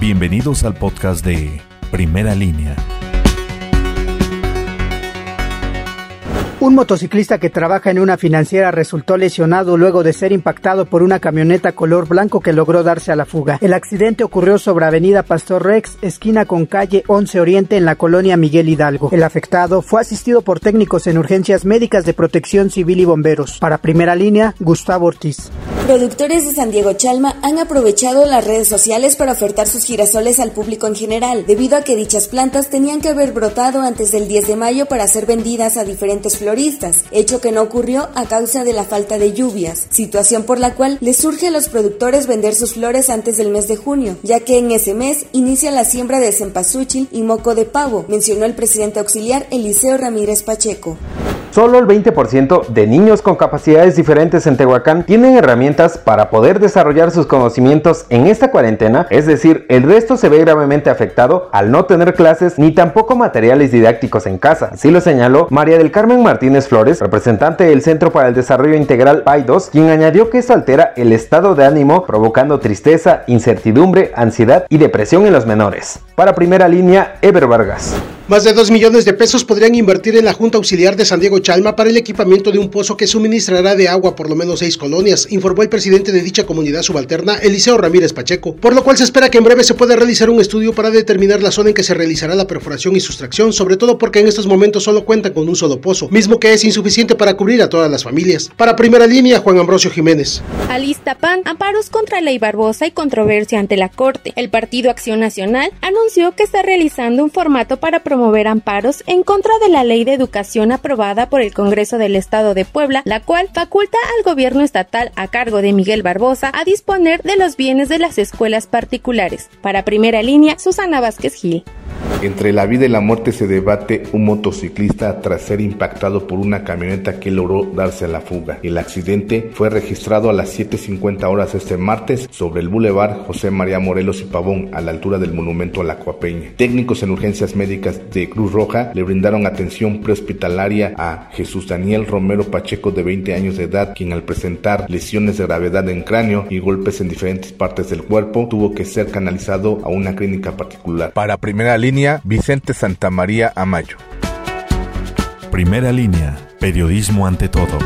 Bienvenidos al podcast de Primera Línea. Un motociclista que trabaja en una financiera resultó lesionado luego de ser impactado por una camioneta color blanco que logró darse a la fuga. El accidente ocurrió sobre Avenida Pastor Rex, esquina con calle 11 Oriente en la colonia Miguel Hidalgo. El afectado fue asistido por técnicos en urgencias médicas de protección civil y bomberos. Para primera línea, Gustavo Ortiz. Productores de San Diego Chalma han aprovechado las redes sociales para ofertar sus girasoles al público en general, debido a que dichas plantas tenían que haber brotado antes del 10 de mayo para ser vendidas a diferentes floristas, hecho que no ocurrió a causa de la falta de lluvias, situación por la cual les surge a los productores vender sus flores antes del mes de junio, ya que en ese mes inicia la siembra de cempasúchil y moco de pavo, mencionó el presidente auxiliar Eliseo Ramírez Pacheco. Solo el 20% de niños con capacidades diferentes en Tehuacán tienen herramientas para poder desarrollar sus conocimientos en esta cuarentena, es decir, el resto se ve gravemente afectado al no tener clases ni tampoco materiales didácticos en casa. Así lo señaló María del Carmen Martínez Flores, representante del Centro para el Desarrollo Integral PAIDOS, quien añadió que esto altera el estado de ánimo, provocando tristeza, incertidumbre, ansiedad y depresión en los menores. Para primera línea, Ever Vargas. Más de 2 millones de pesos podrían invertir en la Junta Auxiliar de San Diego Chalma para el equipamiento de un pozo que suministrará de agua por lo menos seis colonias, informó el presidente de dicha comunidad subalterna, Eliseo Ramírez Pacheco, por lo cual se espera que en breve se pueda realizar un estudio para determinar la zona en que se realizará la perforación y sustracción, sobre todo porque en estos momentos solo cuentan con un solo pozo, mismo que es insuficiente para cubrir a todas las familias. Para primera línea, Juan Ambrosio Jiménez. Pan, amparos contra Ley Barbosa y controversia ante la Corte. El Partido Acción Nacional anunció que está realizando un formato para promover amparos en contra de la ley de educación aprobada por el Congreso del Estado de Puebla, la cual faculta al gobierno estatal a cargo de Miguel Barbosa a disponer de los bienes de las escuelas particulares. Para primera línea, Susana Vázquez Gil. Entre la vida y la muerte se debate un motociclista tras ser impactado por una camioneta que logró darse a la fuga. El accidente fue registrado a las 7.50 horas este martes sobre el bulevar José María Morelos y Pavón, a la altura del monumento a la Coapeña. Técnicos en urgencias médicas de Cruz Roja le brindaron atención prehospitalaria a Jesús Daniel Romero Pacheco de 20 años de edad, quien al presentar lesiones de gravedad en cráneo y golpes en diferentes partes del cuerpo, tuvo que ser canalizado a una clínica particular. Para primera línea, Vicente Santamaría Amayo. Primera línea, periodismo ante todo.